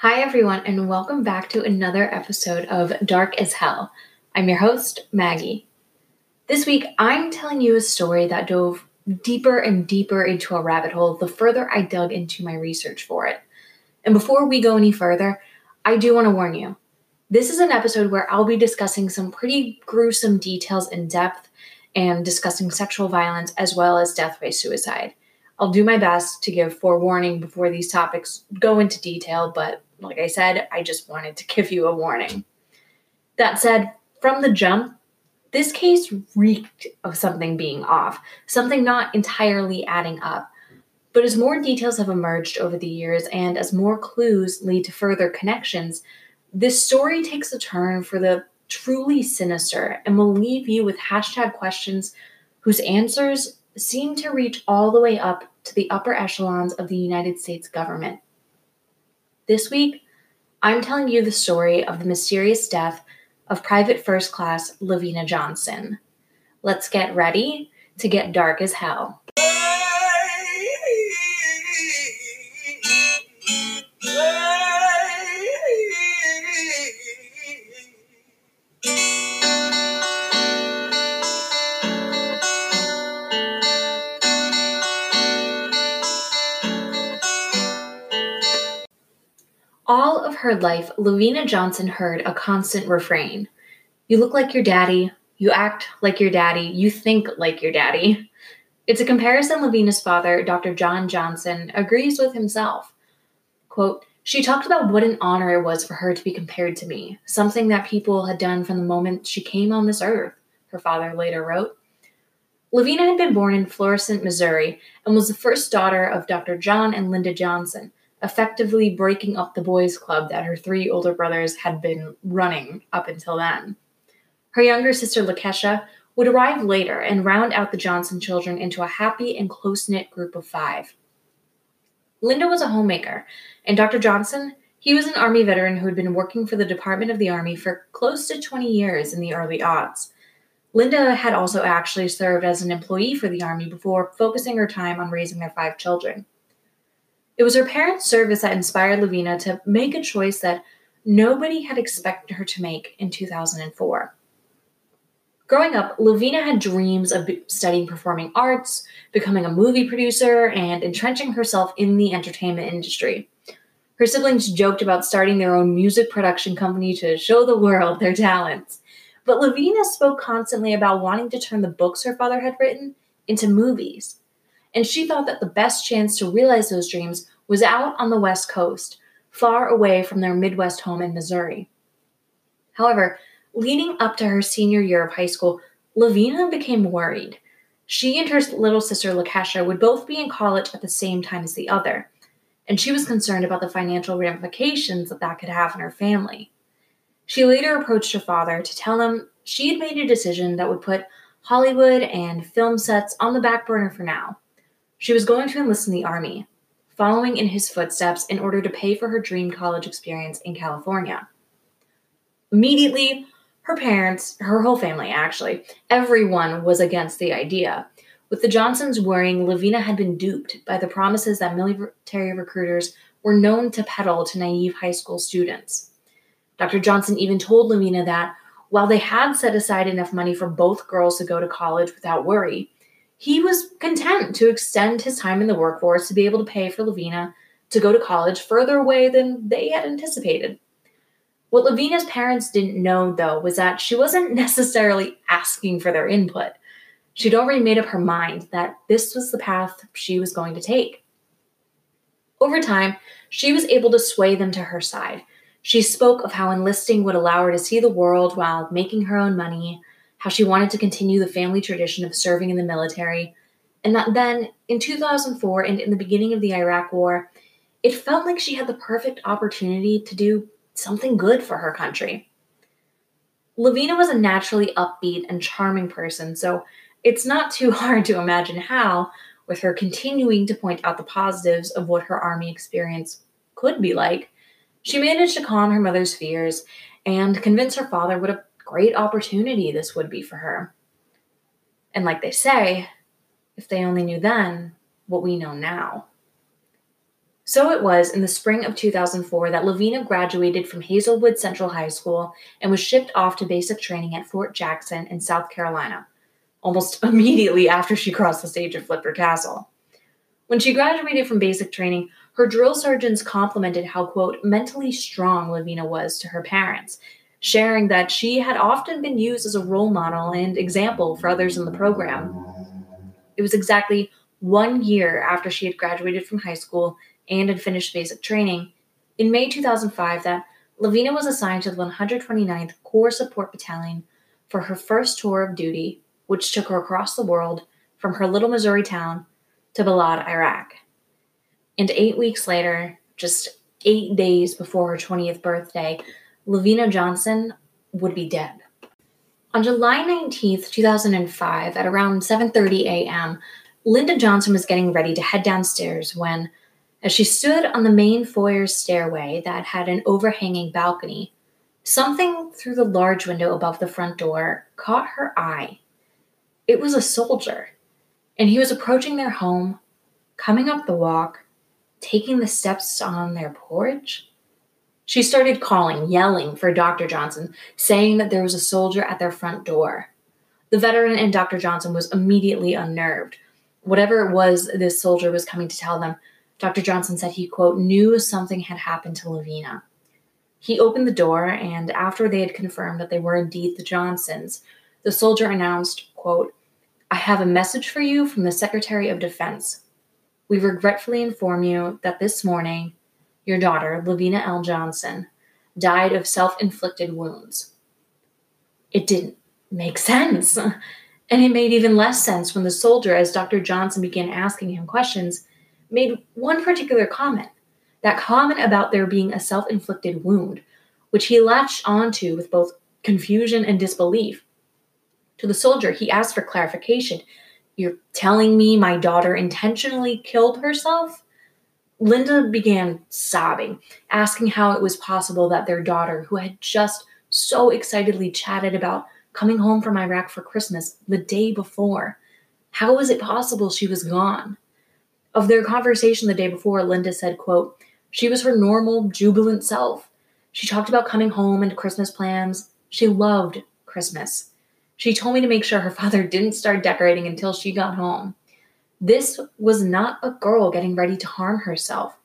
Hi, everyone, and welcome back to another episode of Dark as Hell. I'm your host, Maggie. This week, I'm telling you a story that dove deeper and deeper into a rabbit hole the further I dug into my research for it. And before we go any further, I do want to warn you this is an episode where I'll be discussing some pretty gruesome details in depth and discussing sexual violence as well as death by suicide. I'll do my best to give forewarning before these topics go into detail, but like I said, I just wanted to give you a warning. That said, from the jump, this case reeked of something being off, something not entirely adding up. But as more details have emerged over the years and as more clues lead to further connections, this story takes a turn for the truly sinister and will leave you with hashtag questions whose answers seem to reach all the way up to the upper echelons of the United States government. This week, I'm telling you the story of the mysterious death of Private First Class LaVena Johnson. Let's get ready to get dark as hell. Of her life, LaVena Johnson heard a constant refrain You look like your daddy, you act like your daddy, you think like your daddy. It's a comparison LaVena's father, Dr. John Johnson, agrees with himself. Quote, she talked about what an honor it was for her to be compared to me, something that people had done from the moment she came on this earth, her father later wrote. LaVena had been born in Florissant, Missouri, and was the first daughter of Dr. John and Linda Johnson, effectively breaking up the boys' club that her three older brothers had been running up until then. Her younger sister, Lakesha, would arrive later and round out the Johnson children into a happy and close knit group of five. Linda was a homemaker, and Dr. Johnson, he was an Army veteran who had been working for the Department of the Army for close to 20 years in the early aughts. Linda had also actually served as an employee for the Army before focusing her time on raising their five children. It was her parents' service that inspired LaVena to make a choice that nobody had expected her to make in 2004. Growing up, LaVena had dreams of studying performing arts, becoming a movie producer, and entrenching herself in the entertainment industry. Her siblings joked about starting their own music production company to show the world their talents. But LaVena spoke constantly about wanting to turn the books her father had written into movies and she thought that the best chance to realize those dreams was out on the West Coast, far away from their Midwest home in Missouri. However, leading up to her senior year of high school, LaVena became worried. She and her little sister Lakesha would both be in college at the same time as the other, and she was concerned about the financial ramifications that that could have on her family. She later approached her father to tell him she had made a decision that would put Hollywood and film sets on the back burner for now she was going to enlist in the Army, following in his footsteps in order to pay for her dream college experience in California. Immediately, her parents, her whole family actually, everyone was against the idea, with the Johnsons worrying LaVena had been duped by the promises that military recruiters were known to peddle to naive high school students. Dr. Johnson even told LaVena that while they had set aside enough money for both girls to go to college without worry, he was content to extend his time in the workforce to be able to pay for LaVena to go to college further away than they had anticipated. What LaVena's parents didn't know, though, was that she wasn't necessarily asking for their input. She'd already made up her mind that this was the path she was going to take. Over time, she was able to sway them to her side. She spoke of how enlisting would allow her to see the world while making her own money, how she wanted to continue the family tradition of serving in the military, and that then, in 2004 and in the beginning of the Iraq War, it felt like she had the perfect opportunity to do something good for her country. LaVena was a naturally upbeat and charming person, so it's not too hard to imagine how, with her continuing to point out the positives of what her army experience could be like, she managed to calm her mother's fears and convince her father what a great opportunity this would be for her. And like they say, if they only knew then what we know now. So it was in the spring of 2004 that LaVena graduated from Hazelwood Central High School and was shipped off to basic training at Fort Jackson in South Carolina, almost immediately after she crossed the stage at Flipper Castle. When she graduated from basic training, her drill sergeants complimented how, quote, mentally strong LaVena was to her parents, sharing that she had often been used as a role model and example for others in the program. It was exactly one year after she had graduated from high school and had finished basic training, in May 2005 that LaVena was assigned to the 129th Corps Support Battalion for her first tour of duty, which took her across the world from her little Missouri town to Balad, Iraq. And eight weeks later, just eight days before her 20th birthday, LaVena Johnson would be dead. On July 19th, 2005, at around 7:30 a.m., Linda Johnson was getting ready to head downstairs when as she stood on the main foyer stairway that had an overhanging balcony, something through the large window above the front door caught her eye. It was a soldier, and he was approaching their home, coming up the walk, taking the steps on their porch. She started calling, yelling for Dr. Johnson, saying that there was a soldier at their front door. The veteran and Dr. Johnson was immediately unnerved. Whatever it was this soldier was coming to tell them, Dr. Johnson said he, quote, knew something had happened to LaVena. He opened the door, and after they had confirmed that they were indeed the Johnsons, the soldier announced, quote, I have a message for you from the Secretary of Defense. We regretfully inform you that this morning, your daughter, LaVena L. Johnson, died of self inflicted wounds. It didn't make sense. And it made even less sense when the soldier, as Dr. Johnson began asking him questions, made one particular comment that comment about there being a self inflicted wound, which he latched onto with both confusion and disbelief. To the soldier, he asked for clarification. You're telling me my daughter intentionally killed herself? Linda began sobbing, asking how it was possible that their daughter, who had just so excitedly chatted about coming home from Iraq for Christmas the day before, how was it possible she was gone? Of their conversation the day before, Linda said, quote, She was her normal, jubilant self. She talked about coming home and Christmas plans. She loved Christmas. She told me to make sure her father didn't start decorating until she got home. This was not a girl getting ready to harm herself.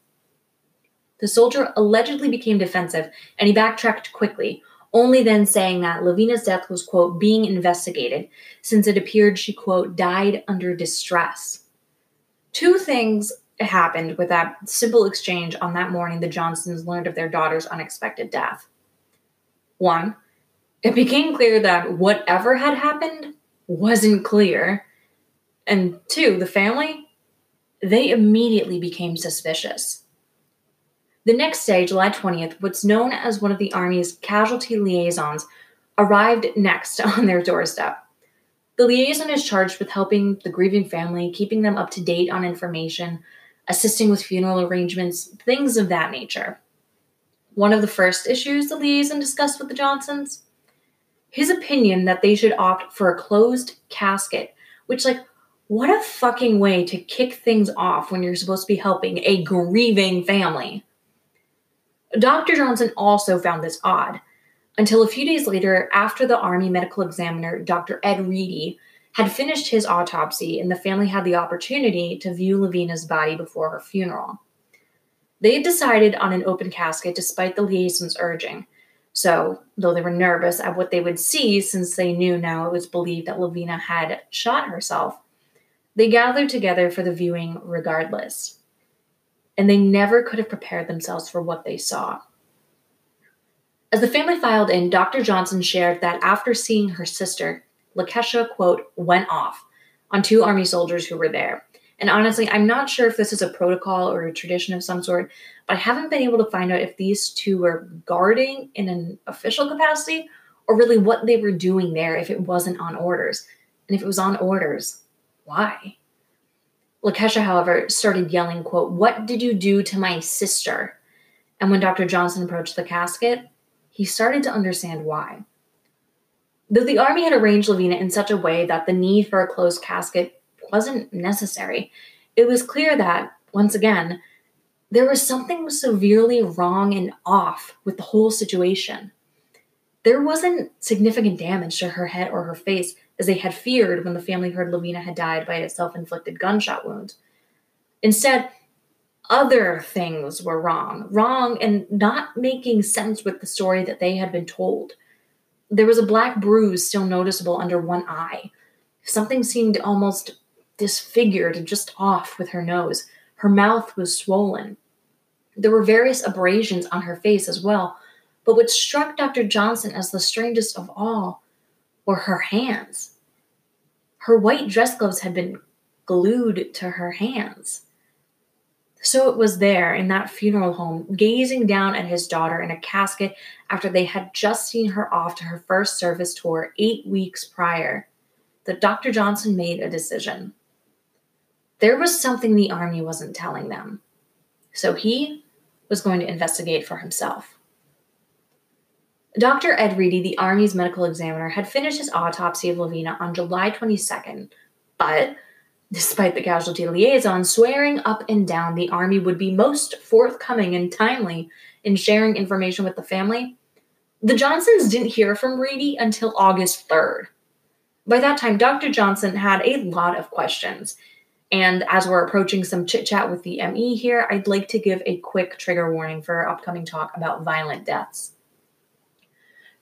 The soldier allegedly became defensive and he backtracked quickly, only then saying that LaVena's death was, quote, being investigated since it appeared she, quote, died under distress. Two things happened with that simple exchange on that morning the Johnsons learned of their daughter's unexpected death. One, it became clear that whatever had happened wasn't clear. And two, the family, they immediately became suspicious. The next day, July 20th, what's known as one of the Army's casualty liaisons arrived next on their doorstep. The liaison is charged with helping the grieving family, keeping them up to date on information, assisting with funeral arrangements, things of that nature. One of the first issues the liaison discussed with the Johnsons his opinion that they should opt for a closed casket, which, like, what a fucking way to kick things off when you're supposed to be helping a grieving family. Dr. Johnson also found this odd until a few days later, after the Army medical examiner, Dr. Ed Reedy, had finished his autopsy and the family had the opportunity to view LaVena's body before her funeral. They had decided on an open casket despite the liaison's urging. So, though they were nervous at what they would see since they knew now it was believed that LaVena had shot herself, they gathered together for the viewing regardless. And they never could have prepared themselves for what they saw. As the family filed in, Dr. Johnson shared that after seeing her sister, Lakesha, quote, went off on two Army soldiers who were there. And honestly, I'm not sure if this is a protocol or a tradition of some sort, but I haven't been able to find out if these two were guarding in an official capacity or really what they were doing there if it wasn't on orders. And if it was on orders, why? Lakesha, however, started yelling, quote, What did you do to my sister? And when Dr. Johnson approached the casket, he started to understand why. Though the army had arranged LaVena in such a way that the need for a closed casket wasn't necessary, it was clear that, once again, there was something severely wrong and off with the whole situation. There wasn't significant damage to her head or her face, as they had feared when the family heard LaVena had died by a self inflicted gunshot wound. Instead, other things were wrong, wrong and not making sense with the story that they had been told. There was a black bruise still noticeable under one eye. Something seemed almost disfigured and just off with her nose. Her mouth was swollen. There were various abrasions on her face as well, but what struck Dr. Johnson as the strangest of all were her hands. Her white dress gloves had been glued to her hands. So it was there in that funeral home, gazing down at his daughter in a casket after they had just seen her off to her first service tour eight weeks prior, that Dr. Johnson made a decision. There was something the Army wasn't telling them. So he was going to investigate for himself. Dr. Ed Reedy, the Army's medical examiner, had finished his autopsy of LaVena on July 22nd, but despite the casualty liaison swearing up and down the Army would be most forthcoming and timely in sharing information with the family, the Johnsons didn't hear from Reedy until August 3rd. By that time, Dr. Johnson had a lot of questions. And as we're approaching some chit chat with the ME here, I'd like to give a quick trigger warning for our upcoming talk about violent deaths.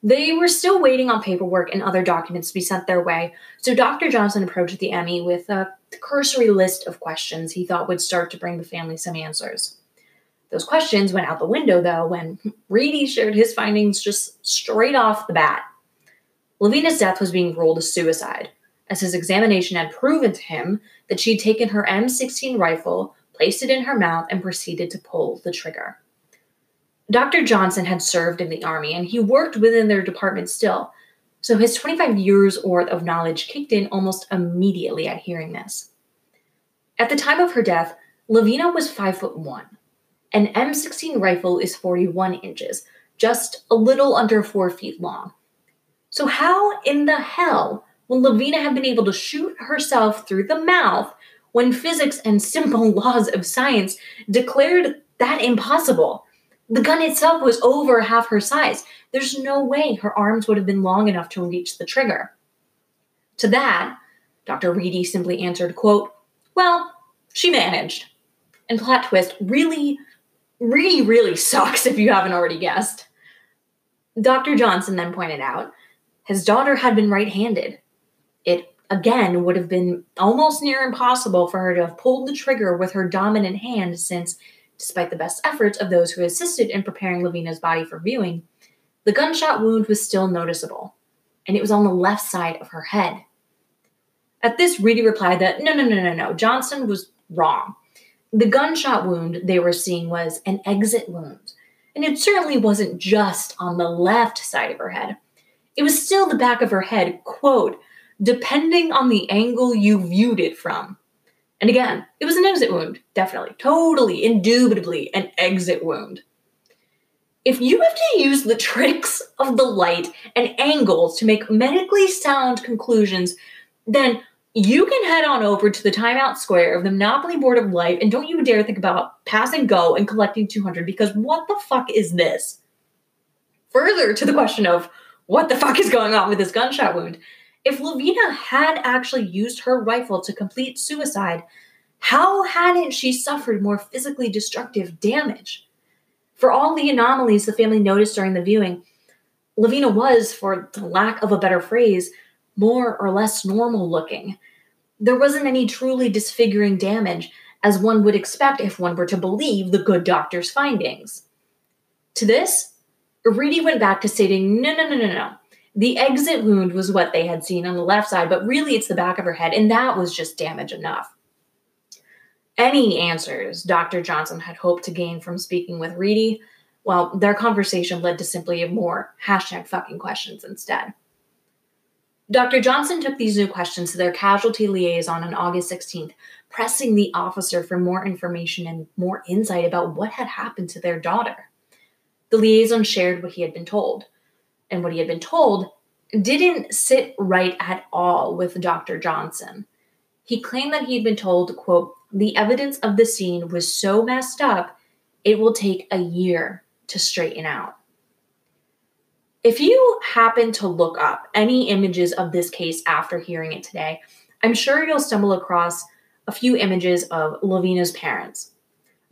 They were still waiting on paperwork and other documents to be sent their way, so Dr. Johnson approached the ME with a cursory list of questions he thought would start to bring the family some answers. Those questions went out the window, though, when Reedy shared his findings just straight off the bat. LaVena's death was being ruled a suicide, as his examination had proven to him that she'd taken her M16 rifle, placed it in her mouth, and proceeded to pull the trigger. Dr. Johnson had served in the Army and he worked within their department still, so his 25 years worth of knowledge kicked in almost immediately at hearing this. At the time of her death, LaVena was 5 foot 1. An M16 rifle is 41 inches, just a little under 4 feet long. So, how in the hell would LaVena have been able to shoot herself through the mouth when physics and simple laws of science declared that impossible? The gun itself was over half her size. There's no way her arms would have been long enough to reach the trigger. To that, Dr. Reedy simply answered, quote, Well, she managed. And plot twist really, really, really sucks if you haven't already guessed. Dr. Johnson then pointed out his daughter had been right handed. It again would have been almost near impossible for her to have pulled the trigger with her dominant hand since Despite the best efforts of those who assisted in preparing LaVena's body for viewing, the gunshot wound was still noticeable, and it was on the left side of her head. At this, Reedy replied that no, no, no, no, no, Johnson was wrong. The gunshot wound they were seeing was an exit wound, and it certainly wasn't just on the left side of her head. It was still the back of her head, quote, depending on the angle you viewed it from. And again, it was an exit wound, definitely, totally, indubitably an exit wound. If you have to use the tricks of the light and angles to make medically sound conclusions, then you can head on over to the timeout square of the Monopoly board of life and don't you dare think about passing go and collecting 200 because what the fuck is this? Further to the question of what the fuck is going on with this gunshot wound, if LaVena had actually used her rifle to complete suicide, how hadn't she suffered more physically destructive damage? For all the anomalies the family noticed during the viewing, LaVena was, for the lack of a better phrase, more or less normal looking. There wasn't any truly disfiguring damage, as one would expect if one were to believe the good doctor's findings. To this, Reedy went back to stating, no, no, no, no, no. The exit wound was what they had seen on the left side, but really it's the back of her head, and that was just damage enough. Any answers Dr. Johnson had hoped to gain from speaking with Reedy, well, their conversation led to simply more hashtag fucking questions instead. Dr. Johnson took these new questions to their casualty liaison on August 16th, pressing the officer for more information and more insight about what had happened to their daughter. The liaison shared what he had been told and what he had been told didn't sit right at all with Dr. Johnson. He claimed that he had been told, quote, the evidence of the scene was so messed up, it will take a year to straighten out. If you happen to look up any images of this case after hearing it today, I'm sure you'll stumble across a few images of LaVena's parents.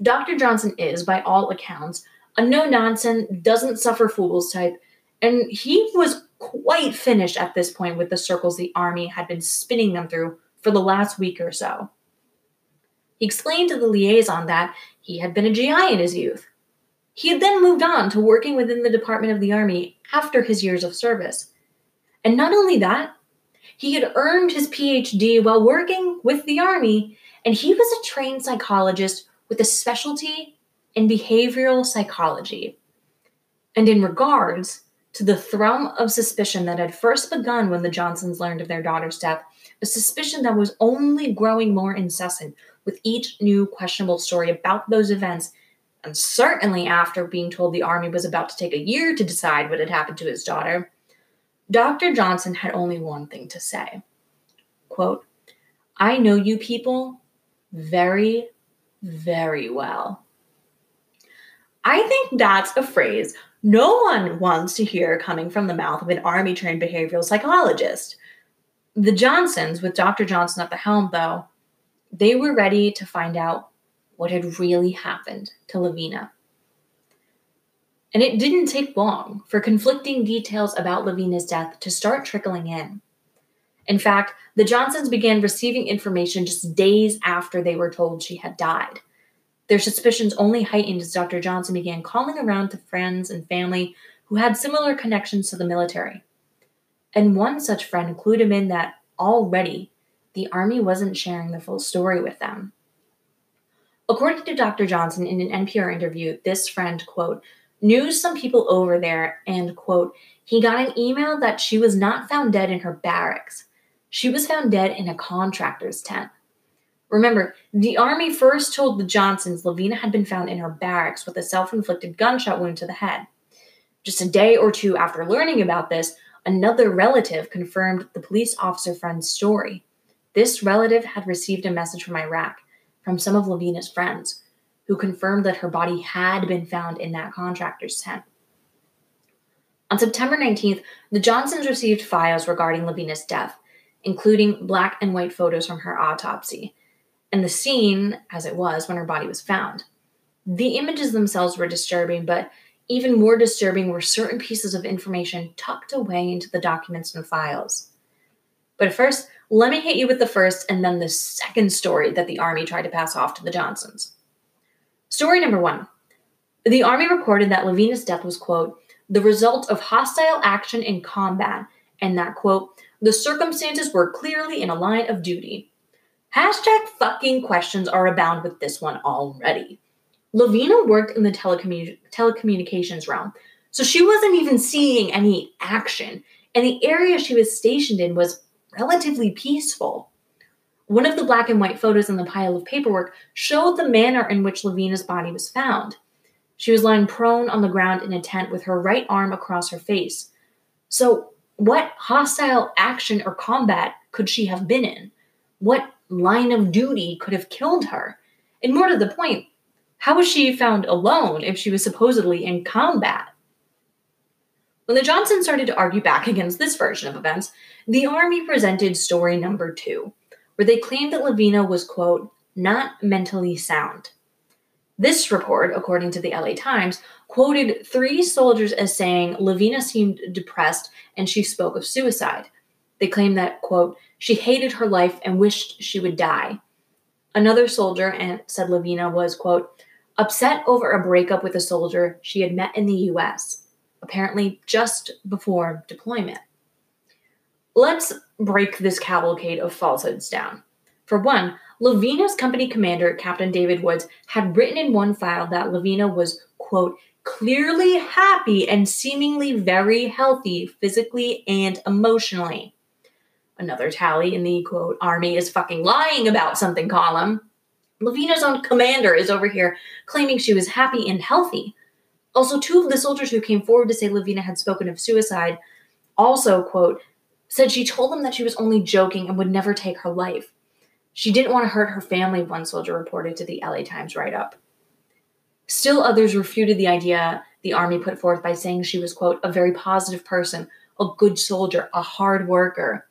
Dr. Johnson is, by all accounts, a no nonsense, doesn't suffer fools type, and he was quite finished at this point with the circles the army had been spinning them through for the last week or so. He explained to the liaison that he had been a GI in his youth. He had then moved on to working within the Department of the Army after his years of service. And not only that, he had earned his PhD while working with the Army, and he was a trained psychologist with a specialty in behavioral psychology. And in regards to the thrum of suspicion that had first begun when the Johnsons learned of their daughter's death, a suspicion that was only growing more incessant with each new questionable story about those events, and certainly after being told the army was about to take a year to decide what had happened to his daughter, Dr. Johnson had only one thing to say. Quote, I know you people very, very well. I think that's a phrase no one wants to hear coming from the mouth of an army trained behavioral psychologist. The Johnsons, with Dr. Johnson at the helm, though, they were ready to find out what had really happened to LaVena. And it didn't take long for conflicting details about LaVena's death to start trickling in. In fact, the Johnsons began receiving information just days after they were told she had died. Their suspicions only heightened as Dr. Johnson began calling around to friends and family who had similar connections to the military. And one such friend clued him in that already the Army wasn't sharing the full story with them. According to Dr. Johnson in an NPR interview, this friend, quote, knew some people over there and, quote, he got an email that she was not found dead in her barracks. She was found dead in a contractor's tent. Remember, the Army first told the Johnsons LaVena had been found in her barracks with a self inflicted gunshot wound to the head. Just a day or two after learning about this, another relative confirmed the police officer friend's story. This relative had received a message from Iraq from some of LaVena's friends, who confirmed that her body had been found in that contractor's tent. On September 19th, the Johnsons received files regarding LaVena's death, including black and white photos from her autopsy, and the scene as it was when her body was found. The images themselves were disturbing, but even more disturbing were certain pieces of information tucked away into the documents and files. But first, let me hit you with the first and then the second story that the Army tried to pass off to the Johnsons. Story number one The Army reported that LaVena's death was, quote, the result of hostile action in combat, and that, quote, the circumstances were clearly in a line of duty. Hashtag fucking questions are abound with this one already. LaVena worked in the telecommu- telecommunications realm, so she wasn't even seeing any action, and the area she was stationed in was relatively peaceful. One of the black and white photos in the pile of paperwork showed the manner in which LaVena's body was found. She was lying prone on the ground in a tent with her right arm across her face. So, what hostile action or combat could she have been in? What line of duty could have killed her? And more to the point, how was she found alone if she was supposedly in combat? When the Johnsons started to argue back against this version of events, the Army presented story number two, where they claimed that LaVena was, quote, not mentally sound. This report, according to the LA Times, quoted three soldiers as saying LaVena seemed depressed and she spoke of suicide. They claim that, quote, she hated her life and wished she would die. Another soldier said LaVena was, quote, upset over a breakup with a soldier she had met in the US apparently just before deployment. Let's break this cavalcade of falsehoods down. For one, LaVena's company commander, Captain David Woods, had written in one file that LaVena was, quote, clearly happy and seemingly very healthy physically and emotionally. Another tally in the quote, army is fucking lying about something column. LaVena's own commander is over here claiming she was happy and healthy. Also, two of the soldiers who came forward to say LaVena had spoken of suicide also, quote, said she told them that she was only joking and would never take her life. She didn't want to hurt her family, one soldier reported to the LA Times write up. Still, others refuted the idea the army put forth by saying she was, quote, a very positive person, a good soldier, a hard worker.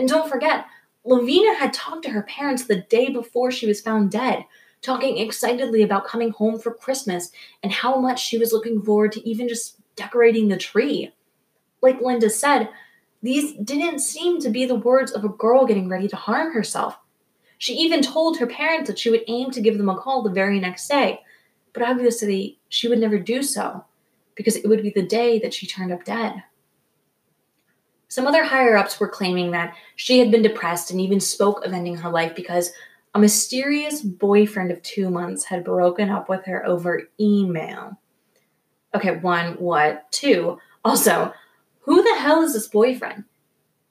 And don't forget, LaVena had talked to her parents the day before she was found dead, talking excitedly about coming home for Christmas and how much she was looking forward to even just decorating the tree. Like Linda said, these didn't seem to be the words of a girl getting ready to harm herself. She even told her parents that she would aim to give them a call the very next day, but obviously she would never do so because it would be the day that she turned up dead. Some other higher ups were claiming that she had been depressed and even spoke of ending her life because a mysterious boyfriend of two months had broken up with her over email. Okay, one, what? Two, also, who the hell is this boyfriend?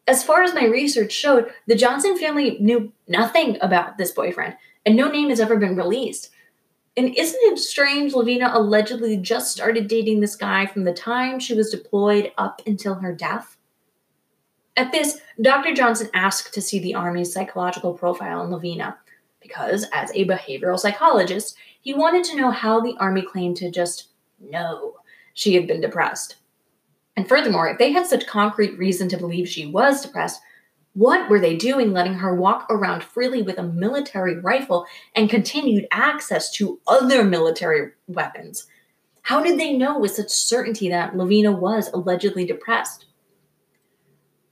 As far as my research showed, the Johnson family knew nothing about this boyfriend, and no name has ever been released. And isn't it strange LaVena allegedly just started dating this guy from the time she was deployed up until her death? At this, Dr. Johnson asked to see the Army's psychological profile on LaVena because, as a behavioral psychologist, he wanted to know how the Army claimed to just know she had been depressed. And furthermore, if they had such concrete reason to believe she was depressed, what were they doing letting her walk around freely with a military rifle and continued access to other military weapons? How did they know with such certainty that LaVena was allegedly depressed?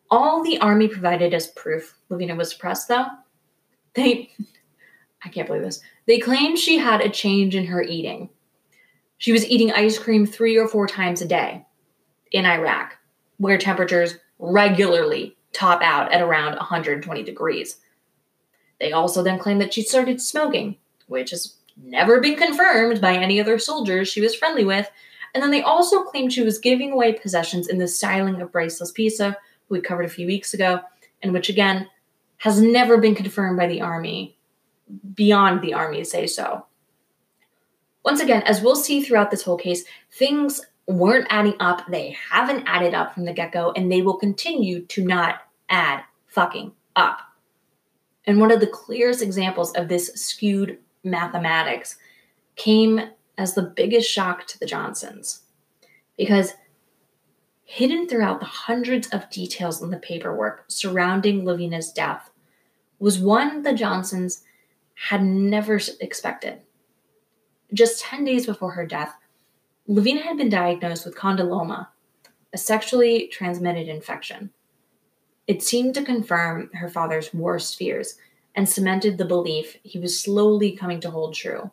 All the army provided as proof LaVena was depressed, though, they, I can't believe this, they claimed she had a change in her eating. She was eating ice cream three or four times a day in Iraq, where temperatures regularly top out at around 120 degrees. They also then claimed that she started smoking, which has never been confirmed by any other soldiers she was friendly with. And then they also claimed she was giving away possessions in the styling of Bryce Laspisa, who we covered a few weeks ago, and which again has never been confirmed by the Army beyond the Army say so. Once again, as we'll see throughout this whole case, things weren't adding up. They haven't added up from the get go, and they will continue to not add fucking up. And one of the clearest examples of this skewed mathematics came as the biggest shock to the Johnsons. Because hidden throughout the hundreds of details in the paperwork surrounding LaVena's death was one the Johnsons had never expected. Just 10 days before her death, LaVena had been diagnosed with condyloma, a sexually transmitted infection. It seemed to confirm her father's worst fears and cemented the belief he was slowly coming to hold true.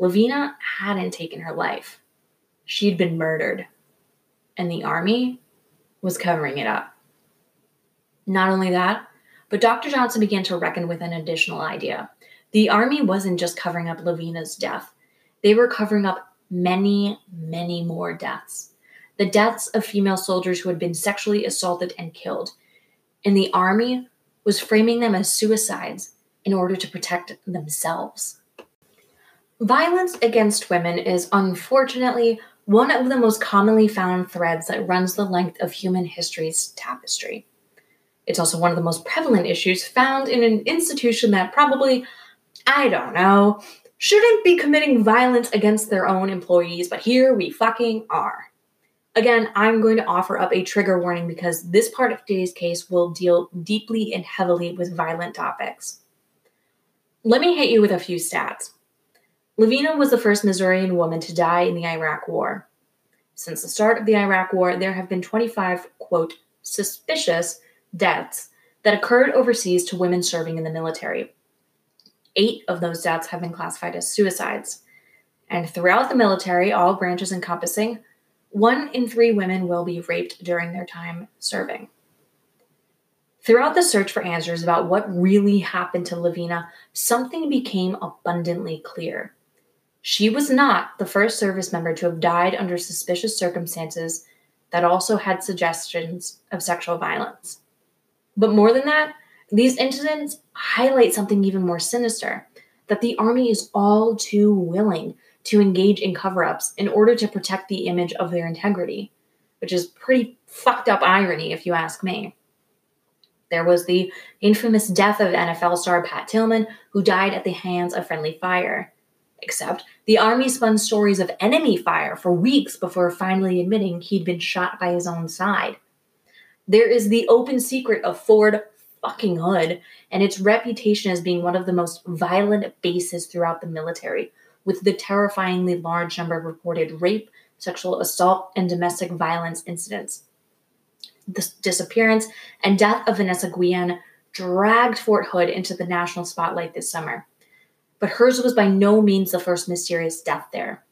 LaVena hadn't taken her life. She'd been murdered, and the army was covering it up. Not only that, but Dr. Johnson began to reckon with an additional idea. The army wasn't just covering up LaVena's death, they were covering up many, many more deaths. The deaths of female soldiers who had been sexually assaulted and killed. And the army was framing them as suicides in order to protect themselves. Violence against women is unfortunately one of the most commonly found threads that runs the length of human history's tapestry. It's also one of the most prevalent issues found in an institution that probably, I don't know, shouldn't be committing violence against their own employees, but here we fucking are. Again, I'm going to offer up a trigger warning because this part of today's case will deal deeply and heavily with violent topics. Let me hit you with a few stats. LaVena was the first Missourian woman to die in the Iraq War. Since the start of the Iraq War, there have been 25, quote, suspicious deaths that occurred overseas to women serving in the military. Eight of those deaths have been classified as suicides. And throughout the military, all branches encompassing, one in three women will be raped during their time serving. Throughout the search for answers about what really happened to LaVena, something became abundantly clear. She was not the first service member to have died under suspicious circumstances that also had suggestions of sexual violence. But more than that, these incidents highlight something even more sinister that the army is all too willing to engage in cover ups in order to protect the image of their integrity, which is pretty fucked up irony, if you ask me. There was the infamous death of NFL star Pat Tillman, who died at the hands of friendly fire. Except the Army spun stories of enemy fire for weeks before finally admitting he'd been shot by his own side. There is the open secret of Fort fucking Hood and its reputation as being one of the most violent bases throughout the military, with the terrifyingly large number of reported rape, sexual assault, and domestic violence incidents. The disappearance and death of Vanessa Guillen dragged Fort Hood into the national spotlight this summer. But hers was by no means the first mysterious death there.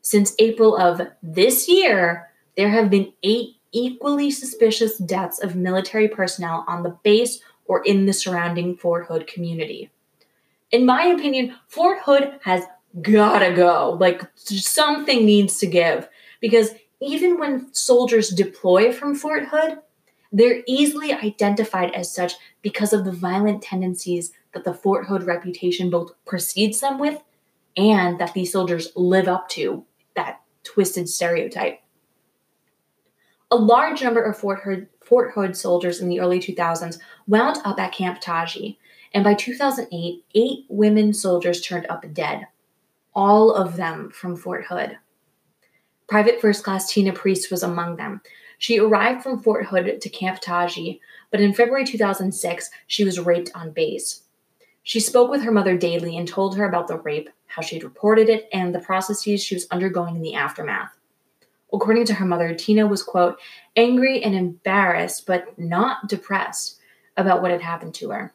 Since April of this year, there have been eight equally suspicious deaths of military personnel on the base or in the surrounding Fort Hood community. In my opinion, Fort Hood has gotta go. Like, something needs to give. Because even when soldiers deploy from Fort Hood, they're easily identified as such because of the violent tendencies that the Fort Hood reputation both precedes them with and that these soldiers live up to that twisted stereotype. A large number of Fort Hood, Fort Hood soldiers in the early 2000s wound up at Camp Taji, and by 2008, eight women soldiers turned up dead, all of them from Fort Hood. Private First Class Tina Priest was among them. She arrived from Fort Hood to Camp Taji, but in February 2006, she was raped on base. She spoke with her mother daily and told her about the rape, how she'd reported it, and the processes she was undergoing in the aftermath. According to her mother, Tina was, quote, angry and embarrassed, but not depressed about what had happened to her.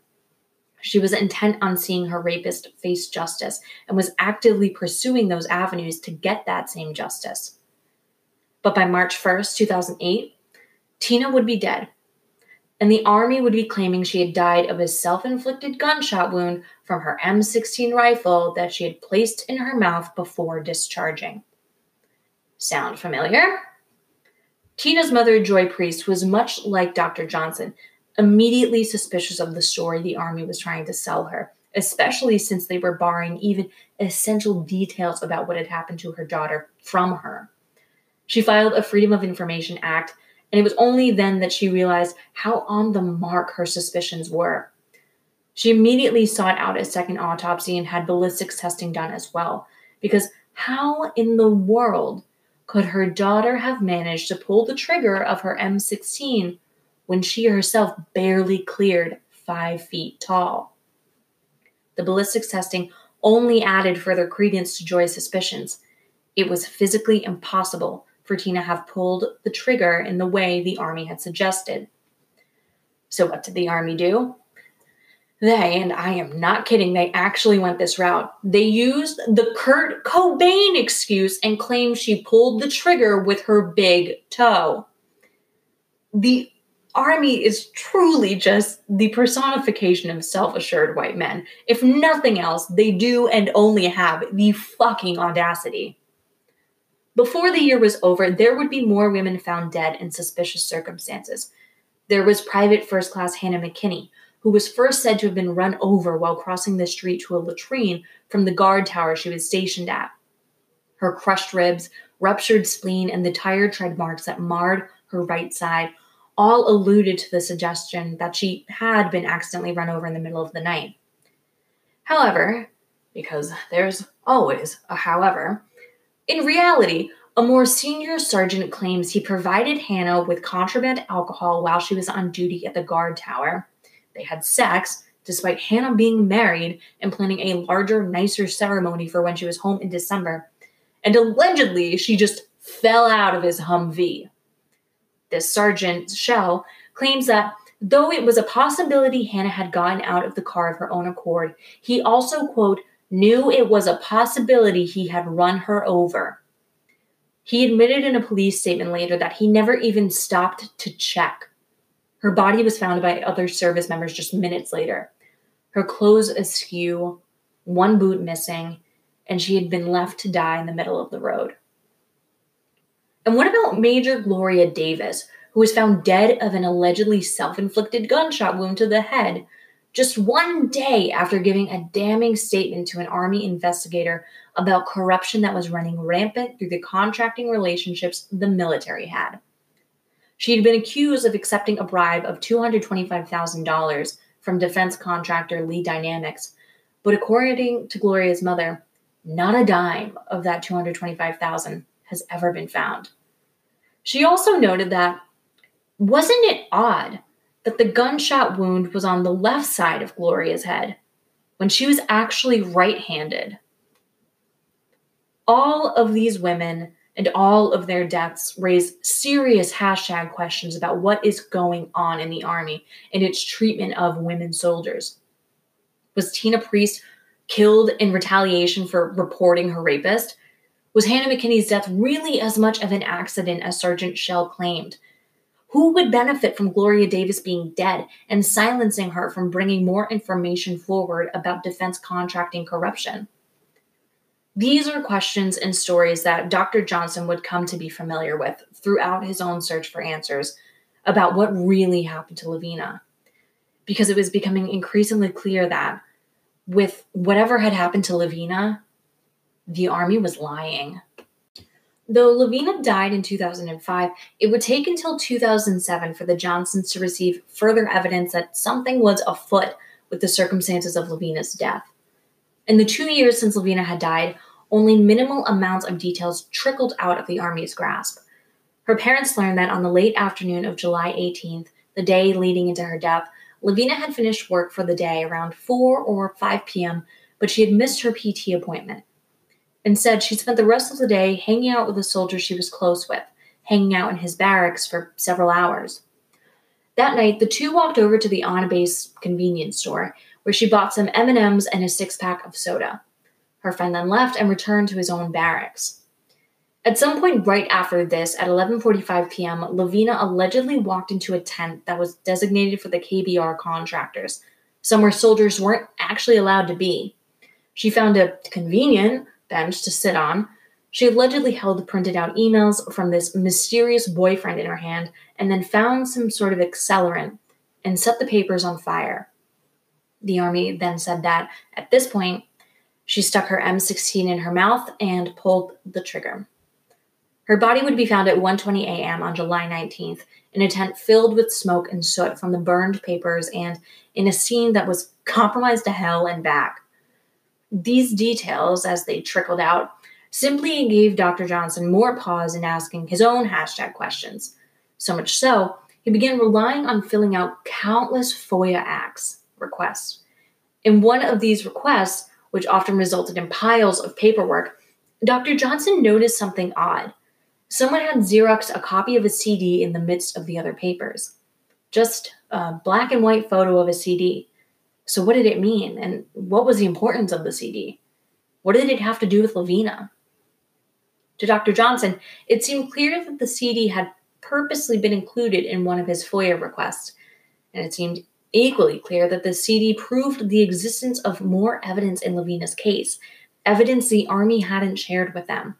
She was intent on seeing her rapist face justice and was actively pursuing those avenues to get that same justice. But by March 1st, 2008, Tina would be dead, and the Army would be claiming she had died of a self inflicted gunshot wound from her M16 rifle that she had placed in her mouth before discharging. Sound familiar? Tina's mother, Joy Priest, was much like Dr. Johnson, immediately suspicious of the story the Army was trying to sell her, especially since they were barring even essential details about what had happened to her daughter from her. She filed a Freedom of Information Act, and it was only then that she realized how on the mark her suspicions were. She immediately sought out a second autopsy and had ballistics testing done as well, because how in the world could her daughter have managed to pull the trigger of her M16 when she herself barely cleared five feet tall? The ballistics testing only added further credence to Joy's suspicions. It was physically impossible for Tina have pulled the trigger in the way the Army had suggested. So, what did the Army do? They, and I am not kidding, they actually went this route. They used the Kurt Cobain excuse and claimed she pulled the trigger with her big toe. The army is truly just the personification of self assured white men. If nothing else, they do and only have the fucking audacity. Before the year was over, there would be more women found dead in suspicious circumstances. There was Private First Class Hannah McKinney, who was first said to have been run over while crossing the street to a latrine from the guard tower she was stationed at. Her crushed ribs, ruptured spleen, and the tire tread marks that marred her right side all alluded to the suggestion that she had been accidentally run over in the middle of the night. However, because there's always a however, in reality, a more senior sergeant claims he provided Hannah with contraband alcohol while she was on duty at the guard tower they had sex, despite Hannah being married and planning a larger, nicer ceremony for when she was home in December. And allegedly, she just fell out of his Humvee. This Sergeant Shell claims that though it was a possibility Hannah had gotten out of the car of her own accord, he also, quote, knew it was a possibility he had run her over. He admitted in a police statement later that he never even stopped to check. Her body was found by other service members just minutes later. Her clothes askew, one boot missing, and she had been left to die in the middle of the road. And what about Major Gloria Davis, who was found dead of an allegedly self inflicted gunshot wound to the head just one day after giving a damning statement to an Army investigator about corruption that was running rampant through the contracting relationships the military had? She had been accused of accepting a bribe of $225,000 from defense contractor Lee Dynamics, but according to Gloria's mother, not a dime of that 225,000 has ever been found. She also noted that wasn't it odd that the gunshot wound was on the left side of Gloria's head when she was actually right-handed? All of these women and all of their deaths raise serious hashtag questions about what is going on in the army and its treatment of women soldiers. Was Tina Priest killed in retaliation for reporting her rapist? Was Hannah McKinney's death really as much of an accident as Sergeant Shell claimed? Who would benefit from Gloria Davis being dead and silencing her from bringing more information forward about defense contracting corruption? These are questions and stories that Dr. Johnson would come to be familiar with throughout his own search for answers about what really happened to LaVena. Because it was becoming increasingly clear that with whatever had happened to LaVena, the army was lying. Though LaVena died in 2005, it would take until 2007 for the Johnsons to receive further evidence that something was afoot with the circumstances of LaVena's death. In the two years since LaVena had died, only minimal amounts of details trickled out of the Army's grasp. Her parents learned that on the late afternoon of July 18th, the day leading into her death, LaVena had finished work for the day around 4 or 5 p.m., but she had missed her PT appointment. Instead, she spent the rest of the day hanging out with a soldier she was close with, hanging out in his barracks for several hours. That night, the two walked over to the on-base convenience store, where she bought some M&Ms and a six-pack of soda. Her friend then left and returned to his own barracks. At some point right after this, at 11:45 p.m., LaVena allegedly walked into a tent that was designated for the KBR contractors, somewhere soldiers weren't actually allowed to be. She found a convenient bench to sit on. She allegedly held printed out emails from this mysterious boyfriend in her hand and then found some sort of accelerant and set the papers on fire. The army then said that at this point, she stuck her M16 in her mouth and pulled the trigger. Her body would be found at 1:20 a.m. on July 19th in a tent filled with smoke and soot from the burned papers and in a scene that was compromised to hell and back. These details, as they trickled out, simply gave Dr. Johnson more pause in asking his own hashtag questions. So much so, he began relying on filling out countless FOIA acts requests. In one of these requests, which often resulted in piles of paperwork, Dr. Johnson noticed something odd. Someone had Xeroxed a copy of a CD in the midst of the other papers. Just a black and white photo of a CD. So, what did it mean? And what was the importance of the CD? What did it have to do with LaVena? To Dr. Johnson, it seemed clear that the CD had purposely been included in one of his FOIA requests, and it seemed equally clear that the CD proved the existence of more evidence in LaVena's case, evidence the Army hadn't shared with them.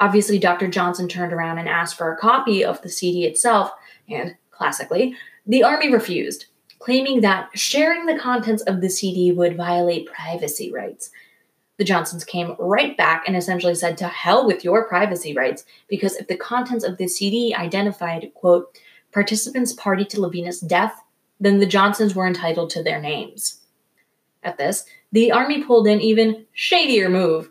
Obviously, Dr. Johnson turned around and asked for a copy of the CD itself, and classically, the Army refused, claiming that sharing the contents of the CD would violate privacy rights. The Johnsons came right back and essentially said, To hell with your privacy rights, because if the contents of the CD identified, quote, participants party to LaVena's death, then the Johnsons were entitled to their names. At this, the Army pulled an even shadier move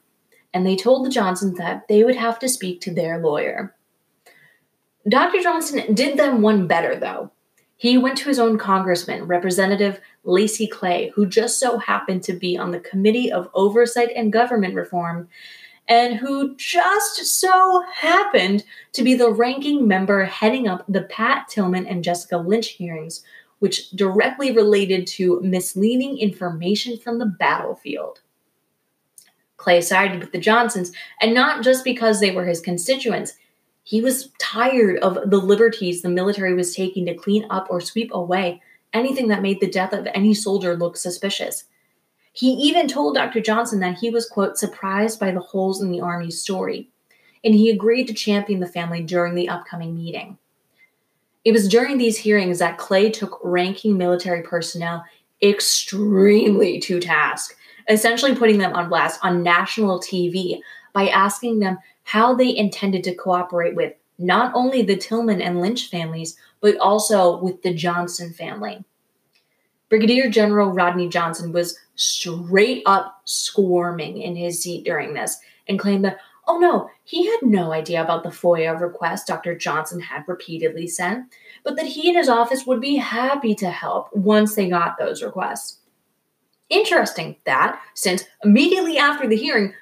and they told the Johnsons that they would have to speak to their lawyer. Dr. Johnson did them one better, though. He went to his own congressman, Representative Lacy Clay, who just so happened to be on the Committee of Oversight and Government Reform, and who just so happened to be the ranking member heading up the Pat Tillman and Jessica Lynch hearings, which directly related to misleading information from the battlefield. Clay sided with the Johnsons, and not just because they were his constituents. He was tired of the liberties the military was taking to clean up or sweep away anything that made the death of any soldier look suspicious. He even told Dr. Johnson that he was, quote, surprised by the holes in the Army's story, and he agreed to champion the family during the upcoming meeting. It was during these hearings that Clay took ranking military personnel extremely to task essentially putting them on blast on national TV by asking them how they intended to cooperate with not only the Tillman and Lynch families, but also with the Johnson family. Brigadier General Rodney Johnson was straight up squirming in his seat during this and claimed that, oh no, he had no idea about the FOIA request Dr. Johnson had repeatedly sent, but that he and his office would be happy to help once they got those requests. Interesting that, since immediately after the hearing,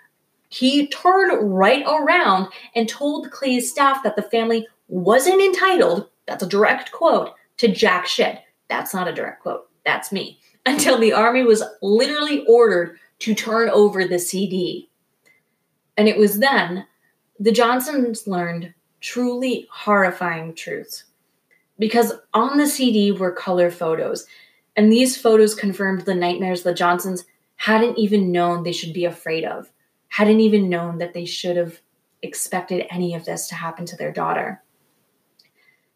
he turned right around and told Clay's staff that the family wasn't entitled, that's a direct quote, to jack shit. That's not a direct quote, that's me. Until the army was literally ordered to turn over the CD. And it was then the Johnsons learned truly horrifying truths. Because on the CD were color photos, and these photos confirmed the nightmares the Johnsons hadn't even known they should be afraid of, hadn't even known that they should have expected any of this to happen to their daughter.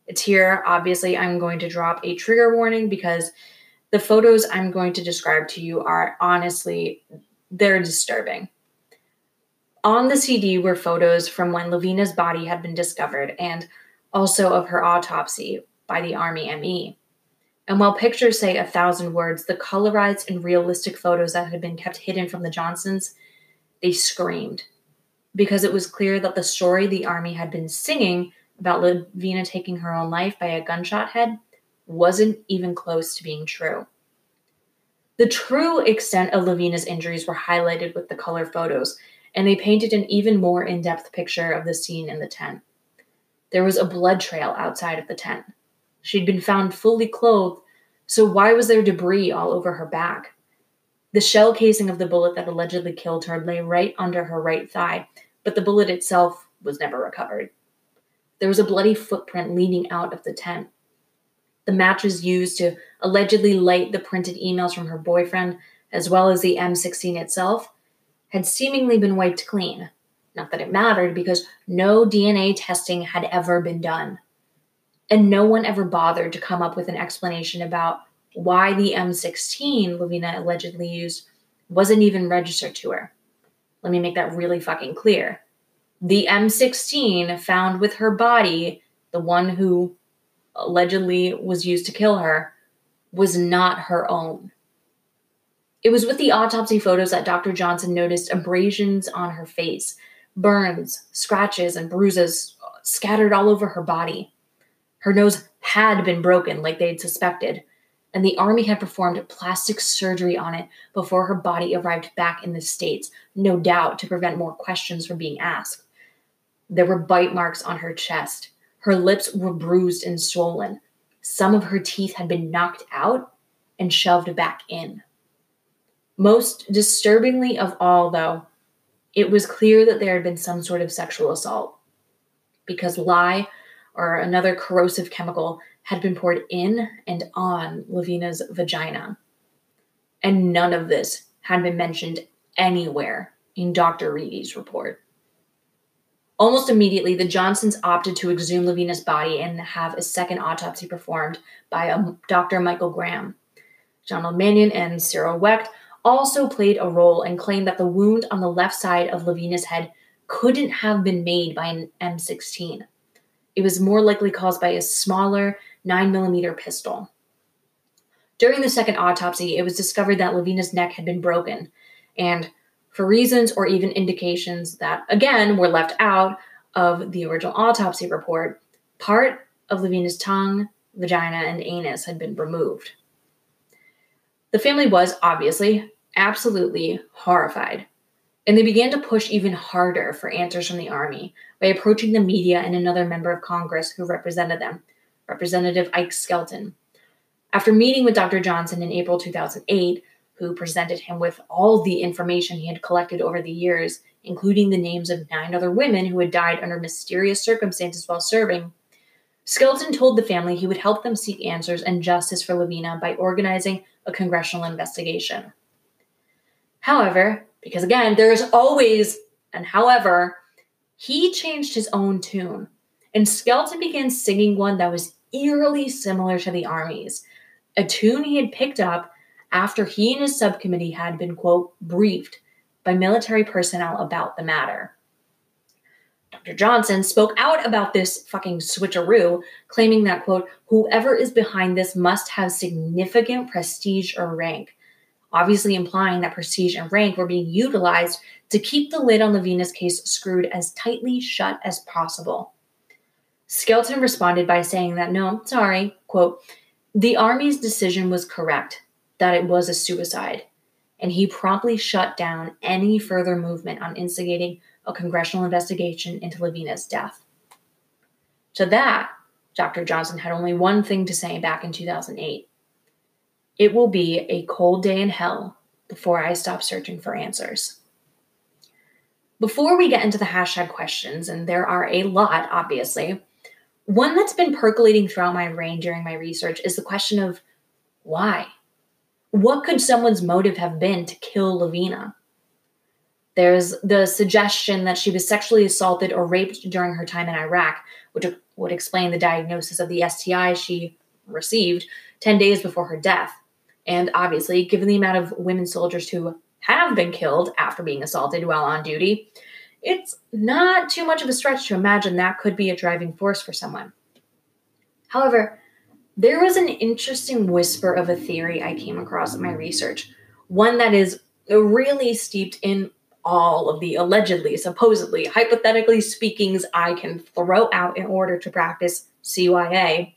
It's here. Obviously, I'm going to drop a trigger warning because the photos I'm going to describe to you are honestly, they're disturbing. On the CD were photos from when LaVena's body had been discovered and also of her autopsy by the Army ME. And while pictures say a thousand words, the colorized and realistic photos that had been kept hidden from the Johnsons, they screamed. Because it was clear that the story the Army had been singing about LaVena taking her own life by a gunshot head wasn't even close to being true. The true extent of LaVena's injuries were highlighted with the color photos, and they painted an even more in depth picture of the scene in the tent. There was a blood trail outside of the tent. She'd been found fully clothed, so why was there debris all over her back? The shell casing of the bullet that allegedly killed her lay right under her right thigh, but the bullet itself was never recovered. There was a bloody footprint leading out of the tent. The matches used to allegedly light the printed emails from her boyfriend, as well as the M16 itself, had seemingly been wiped clean. Not that it mattered because no DNA testing had ever been done. And no one ever bothered to come up with an explanation about why the M16 LaVena allegedly used wasn't even registered to her. Let me make that really fucking clear. The M16 found with her body, the one who allegedly was used to kill her, was not her own. It was with the autopsy photos that Dr. Johnson noticed abrasions on her face, burns, scratches, and bruises scattered all over her body. Her nose had been broken, like they'd suspected, and the army had performed plastic surgery on it before her body arrived back in the States, no doubt to prevent more questions from being asked. There were bite marks on her chest. Her lips were bruised and swollen. Some of her teeth had been knocked out and shoved back in. Most disturbingly of all, though, it was clear that there had been some sort of sexual assault because lye or another corrosive chemical had been poured in and on LaVena's vagina. And none of this had been mentioned anywhere in Dr. Reedy's report. Almost immediately, the Johnsons opted to exhume LaVena's body and have a second autopsy performed by um, a Dr. Michael Graham. John Mannion and Cyril Wecht also played a role and claimed that the wound on the left side of LaVena's head couldn't have been made by an M16. It was more likely caused by a smaller 9mm pistol. During the second autopsy, it was discovered that LaVena's neck had been broken, and for reasons or even indications that, again, were left out of the original autopsy report, part of LaVena's tongue, vagina, and anus had been removed. The family was obviously absolutely horrified, and they began to push even harder for answers from the army by approaching the media and another member of Congress who represented them, Representative Ike Skelton. After meeting with Dr. Johnson in April 2008, who presented him with all the information he had collected over the years, including the names of nine other women who had died under mysterious circumstances while serving, Skelton told the family he would help them seek answers and justice for LaVena by organizing a congressional investigation. However, because again, there is always and however, he changed his own tune, and Skelton began singing one that was eerily similar to the Army's, a tune he had picked up after he and his subcommittee had been, quote, briefed by military personnel about the matter. Dr. Johnson spoke out about this fucking switcheroo, claiming that, quote, whoever is behind this must have significant prestige or rank, obviously implying that prestige and rank were being utilized to keep the lid on LaVena's case screwed as tightly shut as possible. Skelton responded by saying that no, sorry, quote, the Army's decision was correct, that it was a suicide, and he promptly shut down any further movement on instigating a congressional investigation into LaVena's death. To that, Dr. Johnson had only one thing to say back in 2008 It will be a cold day in hell before I stop searching for answers. Before we get into the hashtag questions, and there are a lot, obviously, one that's been percolating throughout my brain during my research is the question of why? What could someone's motive have been to kill LaVena? There's the suggestion that she was sexually assaulted or raped during her time in Iraq, which would explain the diagnosis of the STI she received 10 days before her death. And obviously, given the amount of women soldiers who have been killed after being assaulted while on duty, it's not too much of a stretch to imagine that could be a driving force for someone. However, there was an interesting whisper of a theory I came across in my research, one that is really steeped in all of the allegedly, supposedly, hypothetically speakings I can throw out in order to practice CYA.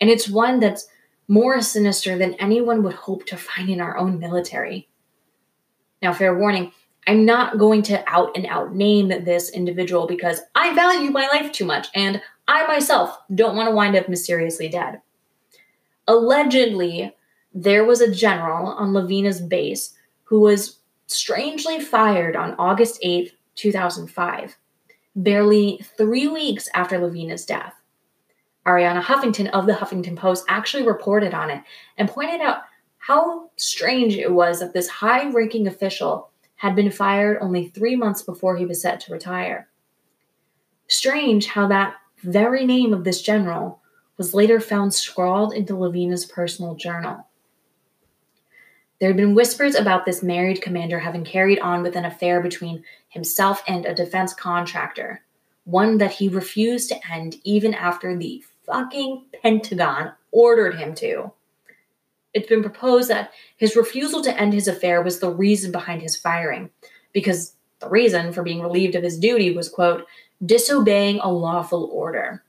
And it's one that's more sinister than anyone would hope to find in our own military. Now, fair warning, I'm not going to out and out name this individual because I value my life too much and I myself don't want to wind up mysteriously dead. Allegedly, there was a general on LaVena's base who was strangely fired on August 8, 2005, barely three weeks after LaVena's death. Arianna Huffington of the Huffington Post actually reported on it and pointed out how strange it was that this high ranking official had been fired only three months before he was set to retire. Strange how that very name of this general was later found scrawled into LaVena's personal journal. There had been whispers about this married commander having carried on with an affair between himself and a defense contractor, one that he refused to end even after the fucking Pentagon ordered him to. It's been proposed that his refusal to end his affair was the reason behind his firing, because the reason for being relieved of his duty was, quote, disobeying a lawful order.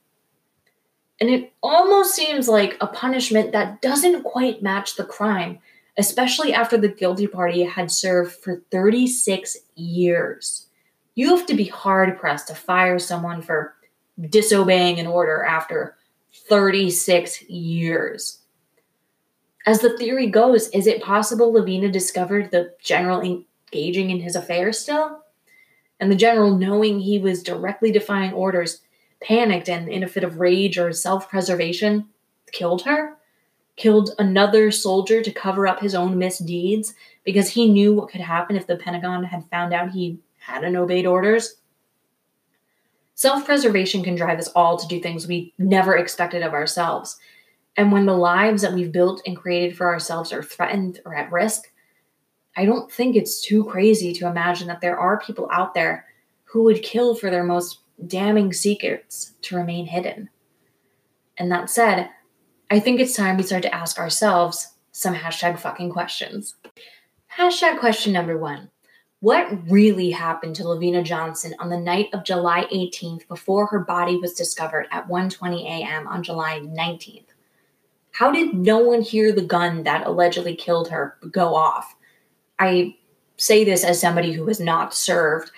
And it almost seems like a punishment that doesn't quite match the crime especially after the guilty party had served for 36 years. You have to be hard pressed to fire someone for disobeying an order after 36 years. As the theory goes, is it possible LaVena discovered the general engaging in his affairs still? And the general, knowing he was directly defying orders, panicked and, in a fit of rage or self preservation, killed her? killed another soldier to cover up his own misdeeds because he knew what could happen if the Pentagon had found out he hadn't obeyed orders. Self preservation can drive us all to do things we never expected of ourselves. And when the lives that we've built and created for ourselves are threatened or at risk, I don't think it's too crazy to imagine that there are people out there who would kill for their most damning secrets to remain hidden. And that said, I think it's time we start to ask ourselves some hashtag fucking questions. Hashtag question number one What really happened to LaVena Johnson on the night of July 18th before her body was discovered at 1:20 a.m. on July 19th? How did no one hear the gun that allegedly killed her go off? I say this as somebody who has not served,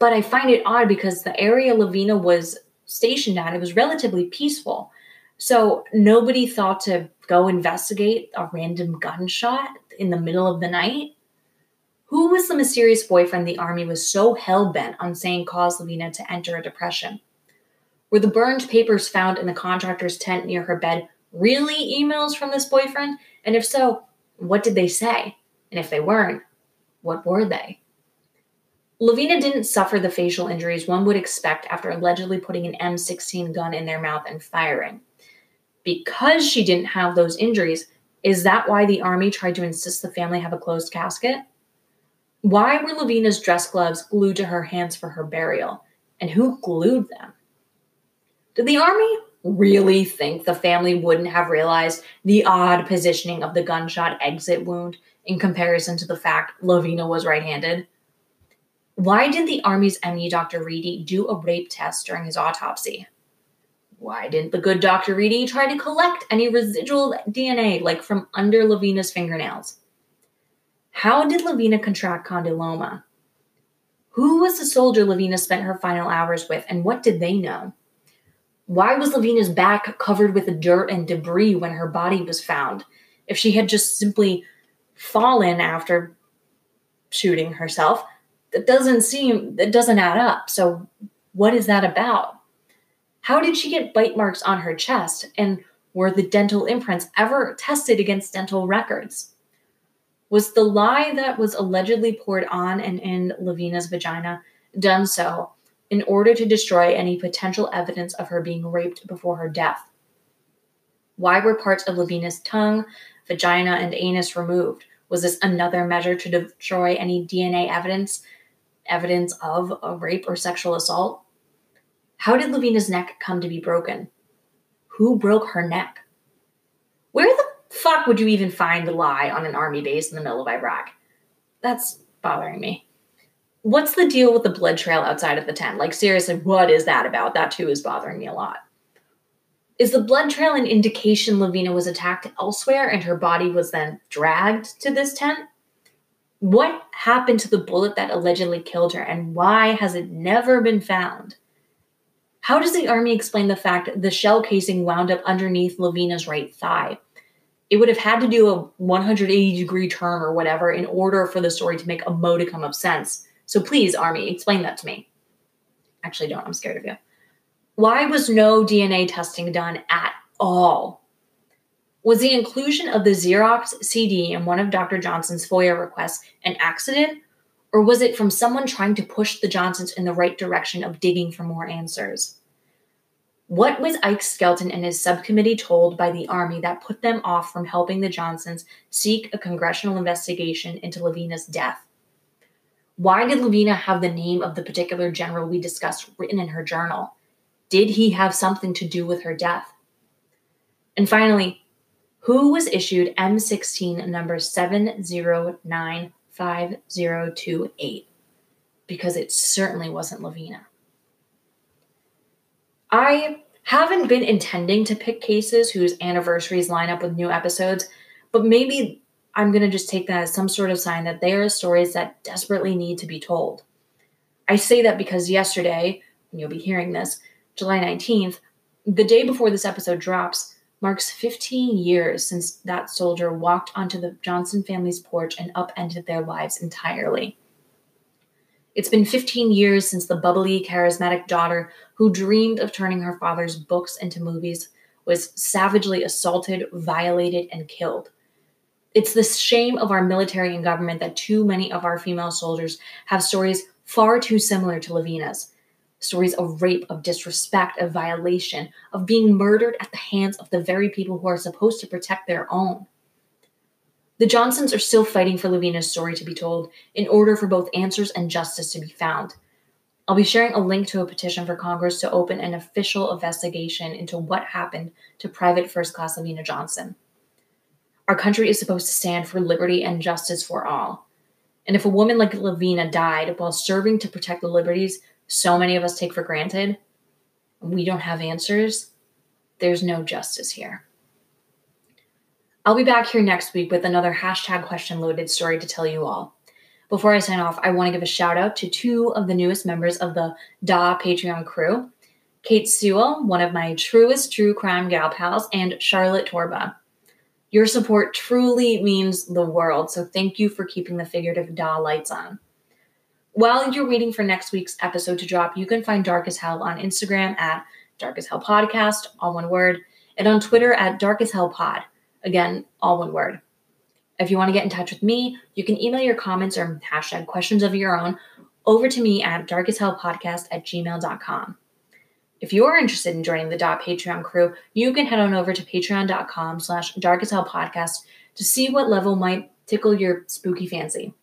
but I find it odd because the area LaVena was stationed at, it was relatively peaceful. So nobody thought to go investigate a random gunshot in the middle of the night. Who was the mysterious boyfriend the army was so hell bent on saying caused LaVena to enter a depression? Were the burned papers found in the contractor's tent near her bed really emails from this boyfriend? And if so, what did they say? And if they weren't, what were they? LaVena didn't suffer the facial injuries one would expect after allegedly putting an M16 gun in their mouth and firing because she didn't have those injuries, is that why the army tried to insist the family have a closed casket? Why were LaVena's dress gloves glued to her hands for her burial? And who glued them? Did the army really think the family wouldn't have realized the odd positioning of the gunshot exit wound in comparison to the fact LaVena was right handed? Why didn't the Army's ME Dr. Reedy do a rape test during his autopsy? Why didn't the good Dr. Reedy try to collect any residual DNA, like from under LaVena's fingernails? How did LaVena contract condyloma? Who was the soldier LaVena spent her final hours with, and what did they know? Why was LaVena's back covered with dirt and debris when her body was found? If she had just simply fallen after shooting herself, that doesn't seem, that doesn't add up. So, what is that about? How did she get bite marks on her chest? And were the dental imprints ever tested against dental records? Was the lye that was allegedly poured on and in LaVena's vagina done so in order to destroy any potential evidence of her being raped before her death? Why were parts of LaVena's tongue, vagina, and anus removed? Was this another measure to destroy any DNA evidence, evidence of a rape or sexual assault? How did LaVena's neck come to be broken? Who broke her neck? Where the fuck would you even find the lye on an army base in the middle of Iraq? That's bothering me. What's the deal with the blood trail outside of the tent? Like, seriously, what is that about? That too is bothering me a lot. Is the blood trail an indication LaVena was attacked elsewhere and her body was then dragged to this tent? What happened to the bullet that allegedly killed her, and why has it never been found? How does the army explain the fact the shell casing wound up underneath LaVena's right thigh? It would have had to do a 180 degree turn or whatever in order for the story to make a modicum of sense. So please, army, explain that to me. Actually, don't. I'm scared of you. Why was no DNA testing done at all? Was the inclusion of the Xerox CD in one of Dr. Johnson's FOIA requests an accident, or was it from someone trying to push the Johnsons in the right direction of digging for more answers? What was Ike Skelton and his subcommittee told by the Army that put them off from helping the Johnsons seek a congressional investigation into LaVena's death? Why did LaVena have the name of the particular general we discussed written in her journal? Did he have something to do with her death? And finally, who was issued M16 number 7095028? because it certainly wasn't LaVena. I haven't been intending to pick cases whose anniversaries line up with new episodes, but maybe I'm going to just take that as some sort of sign that they are stories that desperately need to be told. I say that because yesterday, and you'll be hearing this, July 19th, the day before this episode drops, marks 15 years since that soldier walked onto the Johnson family's porch and upended their lives entirely. It's been 15 years since the bubbly, charismatic daughter who dreamed of turning her father's books into movies was savagely assaulted, violated, and killed. It's the shame of our military and government that too many of our female soldiers have stories far too similar to LaVena's stories of rape, of disrespect, of violation, of being murdered at the hands of the very people who are supposed to protect their own. The Johnsons are still fighting for LaVena's story to be told in order for both answers and justice to be found. I'll be sharing a link to a petition for Congress to open an official investigation into what happened to Private First Class LaVena Johnson. Our country is supposed to stand for liberty and justice for all. And if a woman like LaVena died while serving to protect the liberties so many of us take for granted, we don't have answers, there's no justice here. I'll be back here next week with another hashtag question loaded story to tell you all. Before I sign off, I want to give a shout out to two of the newest members of the DA Patreon crew Kate Sewell, one of my truest true crime gal pals, and Charlotte Torba. Your support truly means the world, so thank you for keeping the figurative DA lights on. While you're waiting for next week's episode to drop, you can find Dark as Hell on Instagram at Dark as Hell Podcast, all one word, and on Twitter at Dark as Hell Pod, again, all one word. If you want to get in touch with me, you can email your comments or hashtag questions of your own over to me at darkashellpodcast at gmail.com. If you are interested in joining the Dot Patreon crew, you can head on over to patreon.com slash darkashellpodcast to see what level might tickle your spooky fancy.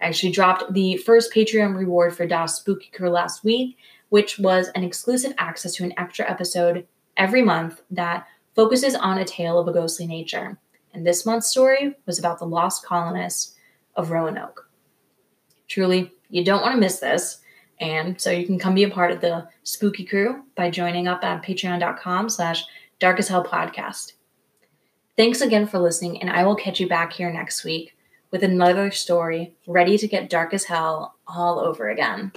I actually dropped the first Patreon reward for DOS Spooky Crew last week, which was an exclusive access to an extra episode every month that focuses on a tale of a ghostly nature. And this month's story was about the lost colonists of Roanoke. Truly, you don't want to miss this. And so you can come be a part of the spooky crew by joining up on patreon.com slash dark as hell podcast. Thanks again for listening, and I will catch you back here next week with another story ready to get dark as hell all over again.